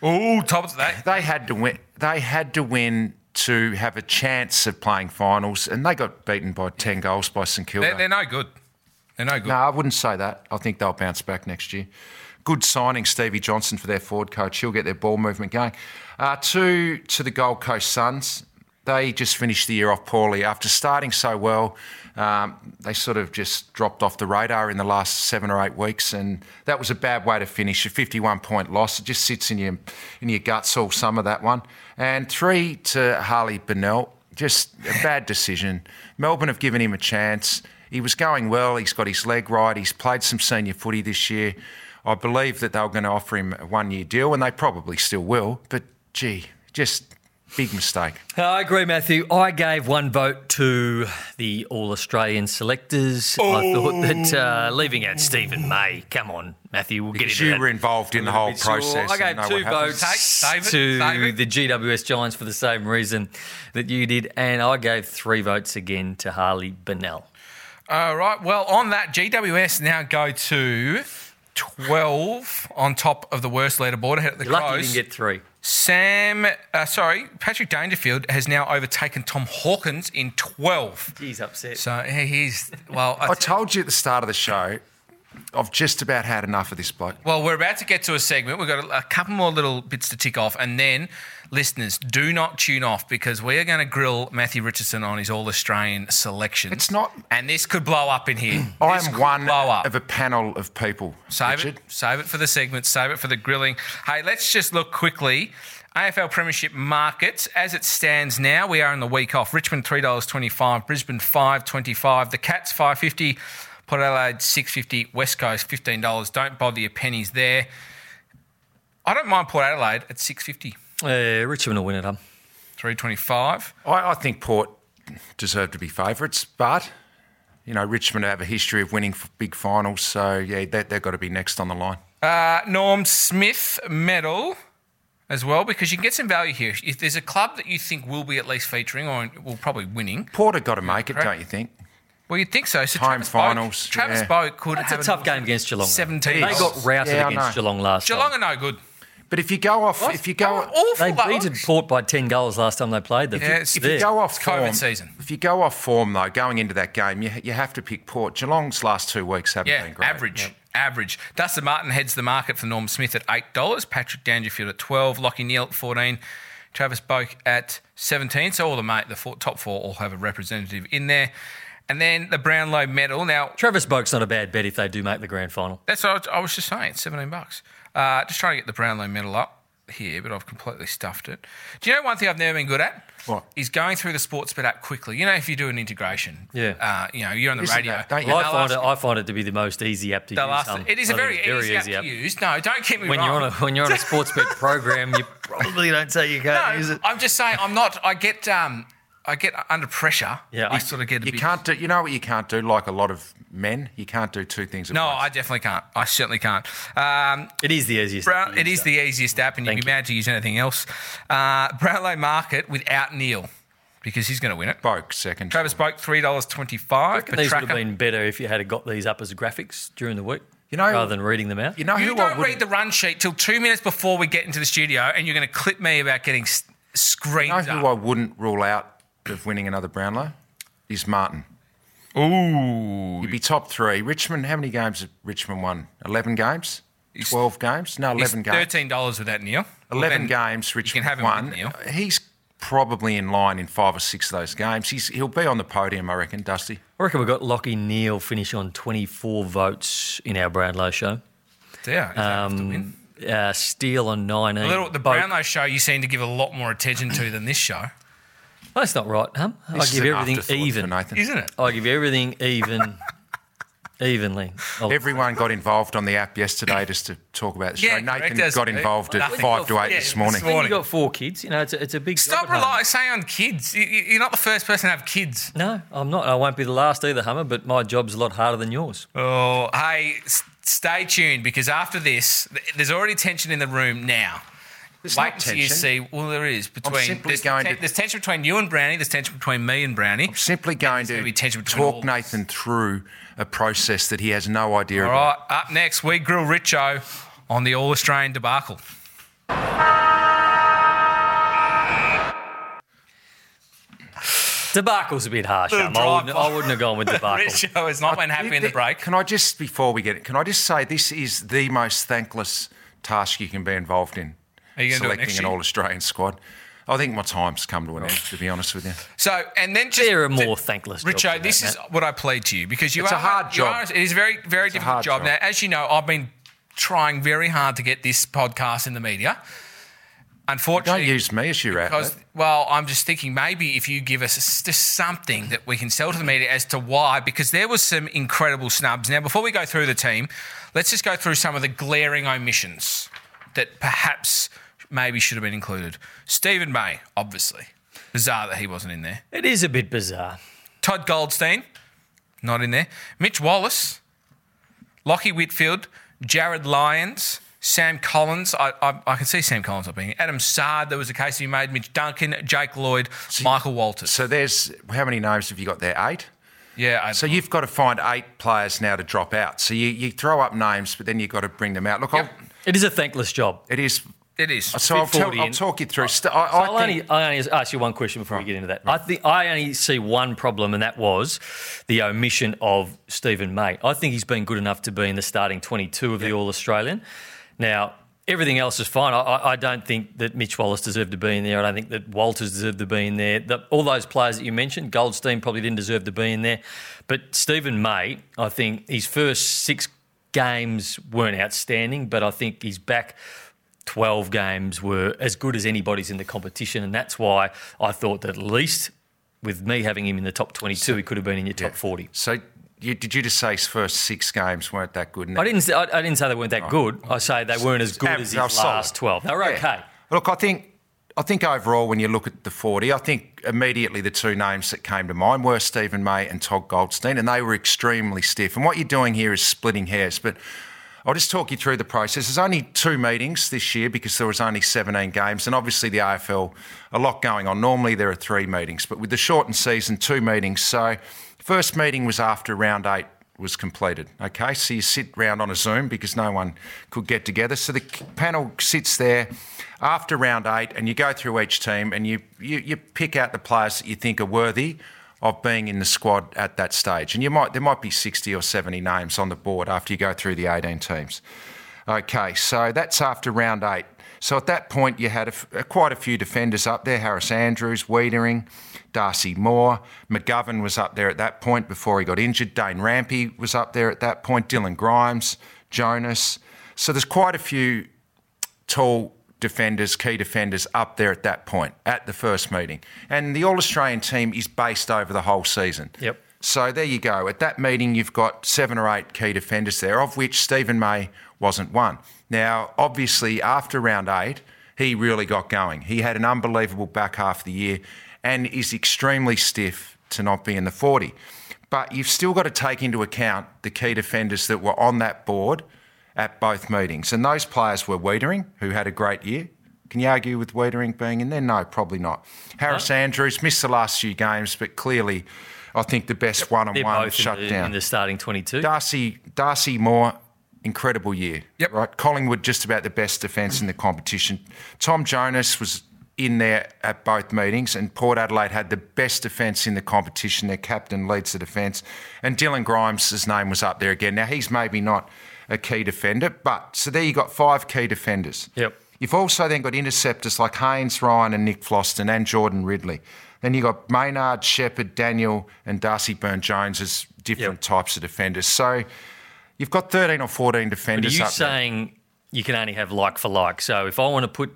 Ooh, top of that. They had to win. They had to win to have a chance of playing finals, and they got beaten by ten goals by St Kilda. They're, they're no good. They're no good. No, I wouldn't say that. I think they'll bounce back next year. Good signing, Stevie Johnson for their forward coach. He'll get their ball movement going. Uh, two to the Gold Coast Suns. They just finished the year off poorly after starting so well. Um, they sort of just dropped off the radar in the last seven or eight weeks, and that was a bad way to finish. A 51 point loss. It just sits in your in your guts all summer that one. And three to Harley Bennell. Just a bad decision. Melbourne have given him a chance. He was going well. He's got his leg right. He's played some senior footy this year. I believe that they were going to offer him a one year deal, and they probably still will. But gee, just big mistake. I agree, Matthew. I gave one vote to the All Australian selectors. I thought that uh, leaving out Steven May, come on, Matthew, we'll Because get into you that were involved in the whole. Sure. process I gave two votes save to save it. the GWS Giants for the same reason that you did, and I gave three votes again to Harley Bennell. All right. Well, on that, GWS now go to 12 on top of the worst leaderboard ahead of the You're lucky you Crows. didn't get three. Sam, uh, sorry, Patrick Dangerfield has now overtaken Tom Hawkins in 12. He's upset. So he's, well, I I told you at the start of the show, I've just about had enough of this bloke. Well, we're about to get to a segment. We've got a, a couple more little bits to tick off. And then, listeners, do not tune off because we are going to grill Matthew Richardson on his All Australian selection. It's not- And this could blow up in here. I am one of a panel of people. Save Richard. it. Save it for the segment. Save it for the grilling. Hey, let's just look quickly. AFL Premiership markets as it stands now. We are in the week off. Richmond three dollars twenty five. Brisbane five twenty five. The Cats five fifty. Port Adelaide six fifty. West Coast fifteen dollars. Don't bother your pennies there. I don't mind Port Adelaide at six fifty. Uh, Richmond will win it, um. Three twenty five. I, I think Port deserve to be favourites, but you know Richmond have a history of winning f- big finals, so yeah, they, they've got to be next on the line. Uh, Norm Smith medal as well, because you can get some value here. If there's a club that you think will be at least featuring or will probably winning, Porter got to make it, Correct. don't you think? well, you'd think so. So Home Travis finals, Boak, Travis yeah. Boak could That's have a tough game against Geelong. 17 They got routed Yeah, against. Geelong last year. Geelong time. are no good. But if you go off, if you go, awful. They though. beat Port by 10 goals last time they played them. Yeah, it's- if There. you go off It's COVID form, season. if you go off form though, going into that game, you, you have to pick Port. Geelong's last two weeks haven't Yeah, been great. average. Average. Dustin Martin heads the market for Norm Smith at eight dollars. Patrick Dangerfield at twelve. Lachie Neale at fourteen. Travis Boak at seventeen. So all the mate, the four, top four all have a representative in there. And then the Brownlow medal. Now Travis Boak's not a bad bet if they do make the grand final. that's what I was, I was just saying. Seventeen bucks. Uh, just trying to get the Brownlow medal up here, but I've completely stuffed it. Do you know one thing I've never been good at? What? Is going through the Sportsbet app quickly. You know, if you do an integration, Yeah. uh, you know, you're on the Isn't radio. that- don't you- Well, I find it. I find it to be the most easy app to they'll use. ask- um, it is a think very, it's easy, app to use. No, don't get me When wrong. you're on a when you're on a Sportsbet program, you probably don't say you can't No, use it. I'm just saying I'm not. I get um, I get under pressure. Yeah, I sort of get a You bit. can't do. You know what you can't do? Like a lot of men, you can't do two things at once. No, once. I definitely can't. I certainly can't. Um, It is the easiest. Brown, app it is the easiest app, and you'd be you. mad to use anything else. Uh, Brownlow Market without Neale because he's going to win it. Boak second. Travis Boak three dollars twenty five. These would have been better if you had got these up as graphics during the week, You know- rather than reading them out. You know You who I don't read the run sheet till two minutes before we get into the studio, and you're going to clip me about getting s- You know who I wouldn't rule out of winning another Brownlow? Is Martin. Ooh, He'd be top three. Richmond, how many games have Richmond won? 11 games? 12 games? No, 11 games. thirteen dollars with that, Neale. 11 Well, then games You Richmond can have him won. with Neale. He's probably in line in five or six of those games. He's, he'll be on the podium, I reckon, Dusty. I reckon we've got Lachie Neale finish on 24 votes in our Brownlow show. Yeah, he's um, to win. Uh, Steele on 19. The, little, the Boak- Brownlow show you seem to give a lot more attention to than this show, That's not right, huh? I This is give an everything afterthought for even. Nathan. isn't it? I give everything even, evenly. I'll- Everyone got involved on the app yesterday just to talk about the show. Yeah, Nathan correct, as- got involved at Nothing. five to eight Yeah, this morning. this When morning. you got four kids, you know, it's a, it's a big Stop job at home. relying saying on kids. You- you- You're not the first person to have kids. No, I'm not. I won't be the last either, Hummer, but my job's a lot harder than yours. Oh, hey, s- stay tuned because after this, th- there's already tension in the room now. There's Wait not until you tension. see. Well, there is between. simply there's, going ten- to- there's tension between you and Brownie. There's tension between me and Brownie. I'm simply gonna to be tension between all talk. Nathan through a process that he has no idea All about. right, up next, we grill Richo on the All Australian debacle. Debacle's a bit harsh, Hummer. I wouldn't, I wouldn't have gone with debacle. Richo has not been happy in the break. Can I just, before we get it, can I just say this is the most thankless task you can be involved in? Are you gonna selecting an? All Australian squad. I think my time's come to an end, to be honest with you. So, and then just There are more thankless jobs Richo, this that, is Matt. what I plead to you because you It's are a hard you job. are- it is a very, very a difficult job. job. Now, as you know, I've been trying very hard to get this podcast in the media. Unfortunately. Don't use me as your because outlet. well, I'm just thinking maybe if you give us just something that we can sell to the media as to why, because there was some incredible snubs. Now, before we go through the team, let's just go through some of the glaring omissions that perhaps maybe should have been included. Steven May, obviously, bizarre that he wasn't in there. It is a bit bizarre. Todd Goldstein, not in there. Mitch Wallis, Lachie Whitfield, Jarrod Lyons, Sam Collins. I, I, I can see Sam Collins not being. here. Adam Saad, there was a case he made. Mitch Duncan, Jake Lloyd, Michael Walters. So there's, how many names have you got there? Eight? yeah, I, So you've got to find eight players now to drop out. So you, you throw up names, but then you've got to bring them out. Look, Yep. I'll, It is a thankless job. it is. It is. So I'll, tell, I'll talk you through. Oh, I, So I I'll think, only, I only ask you one question before we get into that. I think I only see one problem, and that was the omission of Steven May. I think he's been good enough to be in the starting 22 of the All Australian. Now, everything else is fine. I, I, I don't think that Mitch Wallis deserved to be in there. I don't think that Walters deserved to be in there. The, all those players that you mentioned, Goldstein probably didn't deserve to be in there. But Steven May, I think his first six games weren't outstanding, but I think he's back 12 games were as good as anybody's in the competition. And that's why I thought that at least with me having him in the top 22, he could have been in your top 40. so you, did you just say his first six games weren't that good? I didn't, say, I, I didn't say they weren't that oh. good. I say they weren't as good Ab- as his solid. last 12. They were Yeah. okay. Look, I think I think overall, when you look at the 40, I think immediately the two names that came to mind were Steven May and Todd Goldstein, and they were extremely stiff. And what you're doing here is splitting hairs. But I'll just talk you through the process. There's only two meetings this year because there was only 17 games, and obviously the AFL, a lot going on. Normally there are three meetings, but with the shortened season, two meetings. So first meeting was after round eight was completed. Okay, so you sit round on a Zoom because no one could get together. So the panel sits there after round eight, and you go through each team and you you, you pick out the players that you think are worthy of being in the squad at that stage. And you might there might be 60 or 70 names on the board after you go through the 18 teams. Okay, so that's after round eight. So at that point, you had a f- uh, quite a few defenders up there: Harris Andrews, Weitering, Darcy Moore, McGovern was up there at that point before he got injured. Dane Rampe was up there at that point. Dylan Grimes, Jonas. So there's quite a few tall defenders, key defenders up there at that point at the first meeting. And the All Australian team is based over the whole season. Yep. So there you go. At that meeting, you've got seven or eight key defenders there, of which Steven May wasn't one. Now, obviously, after round eight, he really got going. He had an unbelievable back half of the year and is extremely stiff to not be in the 40. But you've still got to take into account the key defenders that were on that board at both meetings. And those players were Weitering, who had a great year. Can you argue with Weitering being in there? No, probably not. Harris Andrews missed the last few games, but clearly, I think the best one on one both shut in the, down. in the starting 22. Darcy Darcy Moore, incredible year. Yep. Right. Collingwood just about the best defence in the competition. Tom Jonas was in there at both meetings, and Port Adelaide had the best defence in the competition. Their captain leads the defence, and Dylan Grimes' name was up there again. Now he's maybe not a key defender, but so there you got five key defenders. Yep. You've also then got interceptors like Haynes, Ryan, and Nick Vlastuin, and Jordan Ridley. Then you've got Maynard, Shepherd, Daniel, and Darcy Byrne Jones as different Yep. types of defenders. So you've got 13 or 14 But are defenders you up there. saying you can only have like for like? So if I want to put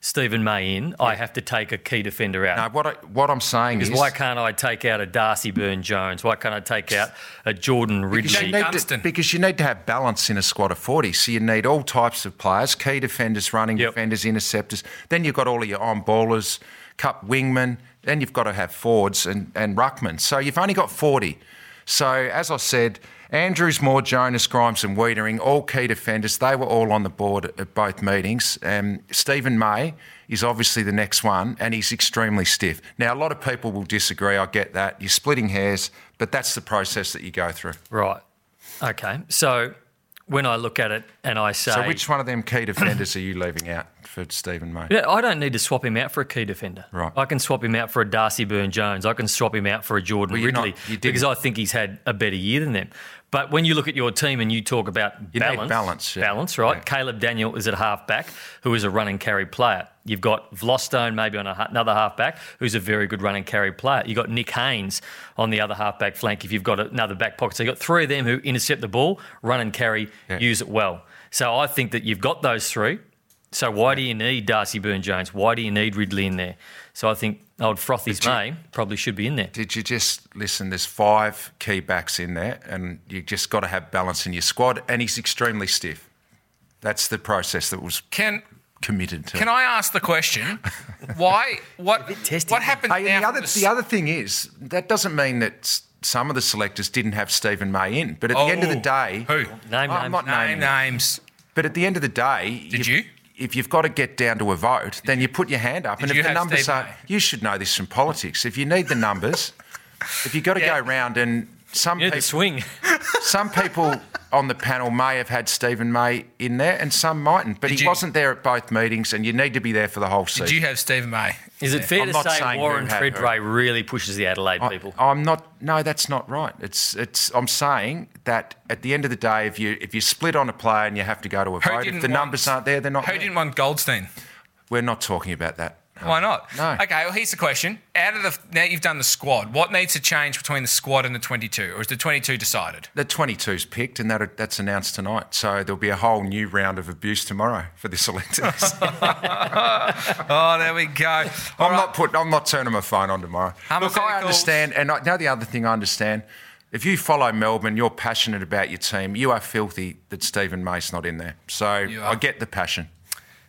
Steven May in, I have to take a key defender out. No, what, I, what I'm saying Because is. why can't I take out a Darcy Byrne Jones? Why can't I take out a Jordan because you, Ridley? need to, because you need to have balance in a squad of 40. So you need all types of players key defenders, running Yep. defenders, interceptors. Then you've got all of your on ballers, cup wingmen. Then you've got to have forwards and, and ruckmen. So you've only got 40. So as I said, Andrews, Moore, Jonas, Grimes, and Weitering, all key defenders. They were all on the board at both meetings. Um, Steven May is obviously the next one, and he's extremely stiff. Now, a lot of people will disagree. I get that. You're splitting hairs, but that's the process that you go through. Right. Okay. So when I look at it and I say, So, which one of them key defenders are you leaving out for Steven May? Yeah, I don't need to swap him out for a key defender. Right. I can swap him out for a Darcy Byrne Jones. I can swap him out for a Jordan Well, Ridley didn't. because I think he's had a better year than them. But when you look at your team and you talk about You balance, balance, yeah. balance, right? Yeah. Caleb Daniel is at halfback, who is a run and carry player. You've got Vlastuin maybe on a, another halfback, who's a very good run and carry player. You've got Nick Haynes on the other halfback flank if you've got another back pocket. So you've got three of them who intercept the ball, run and carry, Yeah. use it well. So I think that you've got those three. So why do you need Darcy Byrne Jones? Why do you need Ridley in there? So I think old Frothy's May probably should be in there. Did you just listen? There's five key backs in there, and you just got to have balance in your squad. And he's extremely stiff. That's the process that was Can committed to. can I ask the question? Why? What? testy. What happens Hey, now? the other, the other thing is that doesn't mean that some of the selectors didn't have Steven May in. But at the end of the Oh, day, who? Name I'm names. not Name naming names. But at the end of the day, Did if- you? If you've got to get down to a vote, then you put your hand up. and if the numbers Steve are, May? you should know this from politics. If you need the numbers, if you've got to Yeah. go round and some Yeah, people, the swing. some people on the panel may have had Steven May in there, and some mightn't. But Did he you- wasn't there at both meetings, and you need to be there for the whole season. Did you have Steven May? Is it fair I'm to not say saying Warren who had her. Tredrea really pushes the Adelaide people? I'm not. No, that's not right. It's. It's. I'm saying that at the end of the day, if you if you split on a player and you have to go to a Who vote, if didn't the want- numbers aren't there, they're not. Who there. didn't want Goldstein? We're not talking about that. Why not? No. Okay, well, here's the question. Out of the now you've done the squad, what needs to change between the squad and the 22, or is the 22 decided? The 22's picked, and that that's announced tonight. So there'll be a whole new round of abuse tomorrow for the selectors. Oh, there we go. All I'm right. not putting. I'm not turning my phone on tomorrow. Look, I understand, and I, now the other thing I understand. If you follow Melbourne, you're passionate about your team. You are filthy that Steven May's not in there. So I get the passion.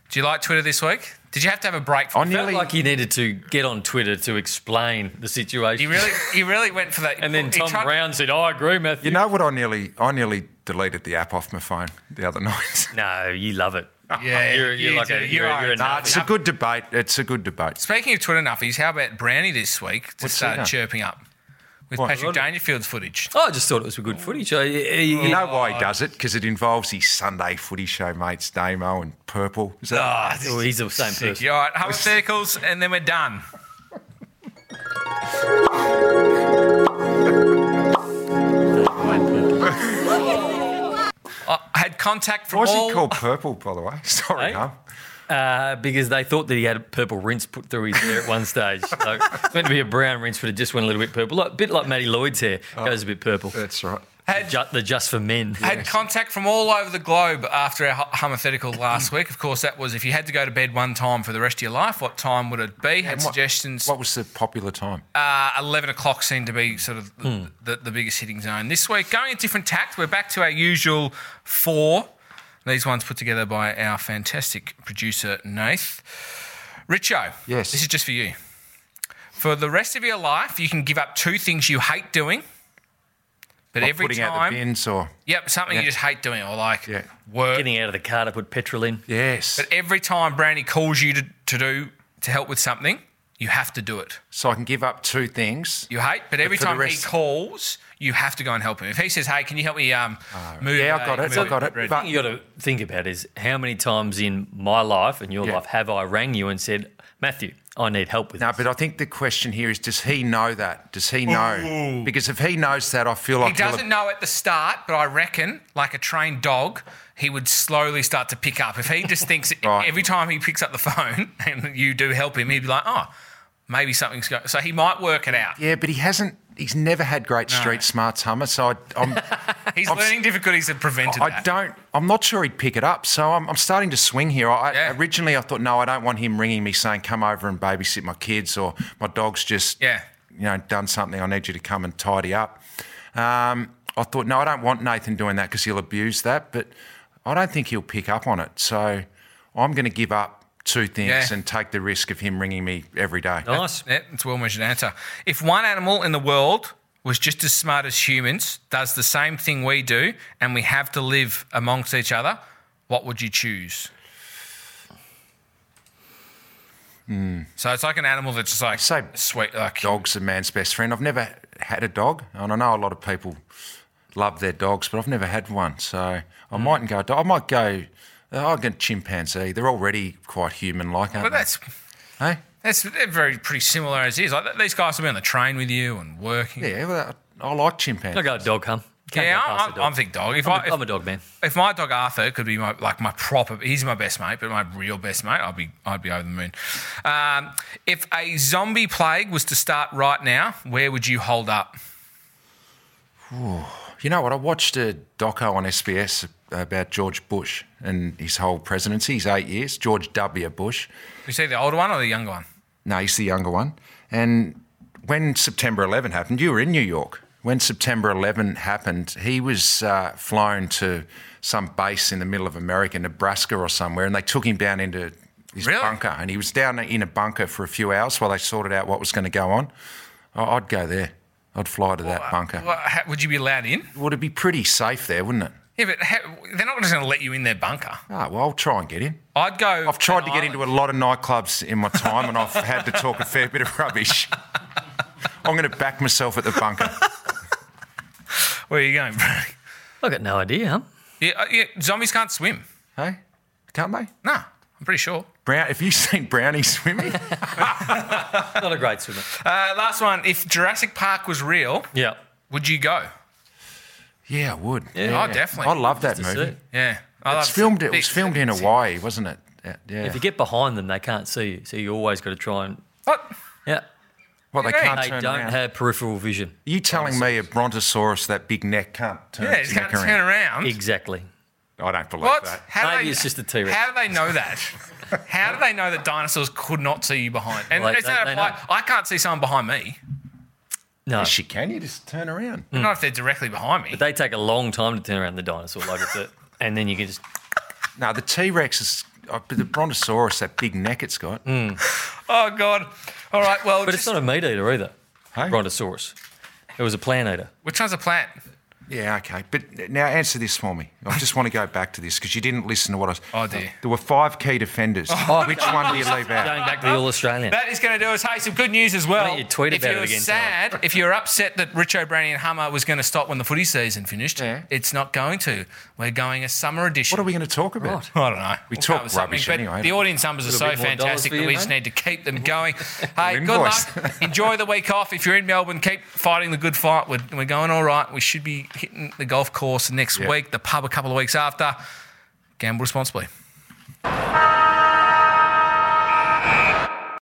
Do you like Twitter this week? Did you have to have a break from I it? nearly- Felt like you needed to get on Twitter to explain the situation. You really, you really went for that. and then Tom tried- Brown said, "I agree, Matthew." You know what I nearly I nearly deleted the app off my phone the other night. No, you love it. Yeah, You're, you're you like do. a, You're you're, you're a Nah, it's a good debate. It's a good debate. Speaking of Twitter nuffies, how about Brownie this week to What's start uh, chirping up with What? Patrick Dangerfield's footage? Oh, I just thought it was a good footage. I, you, You know why he does it? Because it involves his Sunday footy show mates, Damo and Purple. Is that- Ah, oh, he's the same person. All right, circles and then we're done. I had contact from Why's all. he called Purple, by the way? Sorry, Hey? hum. Uh, because they thought that he had a purple rinse put through his hair at one stage. So it's meant to be a brown rinse, but it just went a little bit purple. Like, a bit like Matty Lloyd's hair, goes a bit purple. That's right. Had, Ju- the just for men. had contact from all over the globe after our hy- hypothetical last week. Of course, that was if you had to go to bed one time for the rest of your life, what time would it be? Had what- suggestions. What was the popular time? Uh, 11 o'clock seemed to be sort of the, Hmm. the, the biggest hitting zone. This week, going a different tact, we're back to our usual four. These ones put together by our fantastic producer, Nath. Richo, Yes. this is just for you. For the rest of your life, you can give up two things you hate doing, but Like every putting out time, the bins or yep, something Yeah. you just hate doing, or like Yeah. work. Getting out of the car to put petrol in. yes. But every time Brandy calls you to, to do to help with something, you have to do it. so I can give up two things. You hate, but every for the time he rest- calls, you have to go and help him. If he says, "Hey, can you help me um, move?" yeah, I uh, got it, move I got it. bread?" The thing you got to think about is how many times in my life and your Yeah. life have I rang you and said, Matthew, I need help with No, this. but I think the question here is: Does he know that? Does he know? Because if he knows that, I feel like he'll- doesn't know at the start, but I reckon, like a trained dog, he would slowly start to pick up. If he just thinks Right. every time he picks up the phone and you do help him, he'd be like, "Oh, maybe something's going." So he might work it out. Yeah, but he hasn't. He's never had great street smarts, Hummer. So I, I'm, He's I'm- learning difficulties that prevented I that. don't. I'm not sure he'd pick it up. So I'm, I'm starting to swing here. I, Yeah. Originally, I thought, no, I don't want him ringing me saying, "Come over and babysit my kids," or "My dog's just, Yeah. you know, done something. I need you to come and tidy up." Um, I thought, no, I don't want Nathan doing that because he'll abuse that. But I don't think he'll pick up on it. So I'm going to give up two things Yeah. and take the risk of him ringing me every day. nice. Yeah, it's a well measured answer. If one animal in the world was just as smart as humans, does the same thing we do, and we have to live amongst each other, what would you choose? So it's like an animal that's just like Say sweet, like Dog's are man's best friend. I've never had a dog, and I know a lot of people love their dogs, but I've never had one. So I Hmm. mightn't go. I might go. I'll go chimpanzee. They're already quite human-like, aren't But that's they? Hey? that's they're very pretty similar as is. Like these guys will be on the train with you and working. Yeah, well, I like chimpanzees. I go dog hum. Can't Yeah, I'm, a dog. I'm think dog. If I'm, I a- if, I'm a dog man. if my dog Arthur could be my like my proper, he's my best mate, but my real best mate, I'd be I'd be over the moon. Um, if a zombie plague was to start right now, where would you hold up? You know what? I watched a doco on SBS about George Bush and his whole presidency. He's eight years. George W. Bush. You see the older one or the younger one? No, he's the younger one. And when September 11 happened, you were in New York. When September 11 happened, he was uh, flown to some base in the middle of America, Nebraska or somewhere, and they took him down into his Really? bunker. And he was down in a bunker for a few hours while they sorted out what was going to go on. I'd go there. I'd fly to that bunker. Well, would you be allowed in? Would it be pretty safe there, wouldn't it? Yeah, but ha- they're not just going to let you in their bunker. Ah, well, I'll try and get in. I'd go. I've tried to get into a lot of nightclubs in my time, and I've had to talk a fair bit of rubbish. I'm going to back myself at the bunker. Where are you going, bro? I got no idea, huh? Yeah, uh, yeah, zombies can't swim. Hey, can't they? No, I'm pretty sure. Brown, have you seen Brownie swimming? Not a great swimmer. Uh, last one. If Jurassic Park was real, Yeah. would you go? Yeah, I would. Yeah. Oh, definitely. I love that movie. see. Yeah. I It's filmed. It big- was filmed in Hawaii, wasn't it? Yeah. yeah. If you get behind them, they can't see you. So you always got to try and. What? Yeah. well, they can't They turn don't around. have peripheral vision. Are you telling me a brontosaurus, that big neck, can't turn Yeah, its you neck can't around? turn around. Exactly. I don't believe What? that. How do Maybe they- it's just a T-Rex. How do they know that? How do they know that dinosaurs could not see you behind? And Well, it's they- they apply- know. I can't see someone behind me. No. Yes, you can. You just turn around. Not if they're directly behind me. But they take a long time to turn around the dinosaur, like it's a, and then you can just. No, the T Rex is. uh, but the brontosaurus, that big neck it's got. Oh God! All right. Well, But it's not a meat eater either. Hey? Brontosaurus. It was a plant eater. Which one's a plant? Yeah, okay. But now answer this for me. I just want to go back to this because you didn't listen to what I was. Oh, dear. There were five key defenders. Oh, Which one do you leave out? Going back to the All Australian. That is going to do us. Hey, some good news as well. You tweet if about you it again sad, if you're upset that Rich O'Brien and Hummer was going to stop when the footy season finished, Yeah. it's not going to. We're going a summer edition. What are we going to talk about? I don't know. We We'll talk come up with something, rubbish anyway. The audience numbers are so Little bit more dollars fantastic for that you, we just need to keep them going. hey, good luck. Enjoy the week off. If you're in Melbourne, keep fighting the good fight. We're, we're going all right. We should be hitting the golf course next yep. week, the pub a couple of weeks after. Gamble responsibly.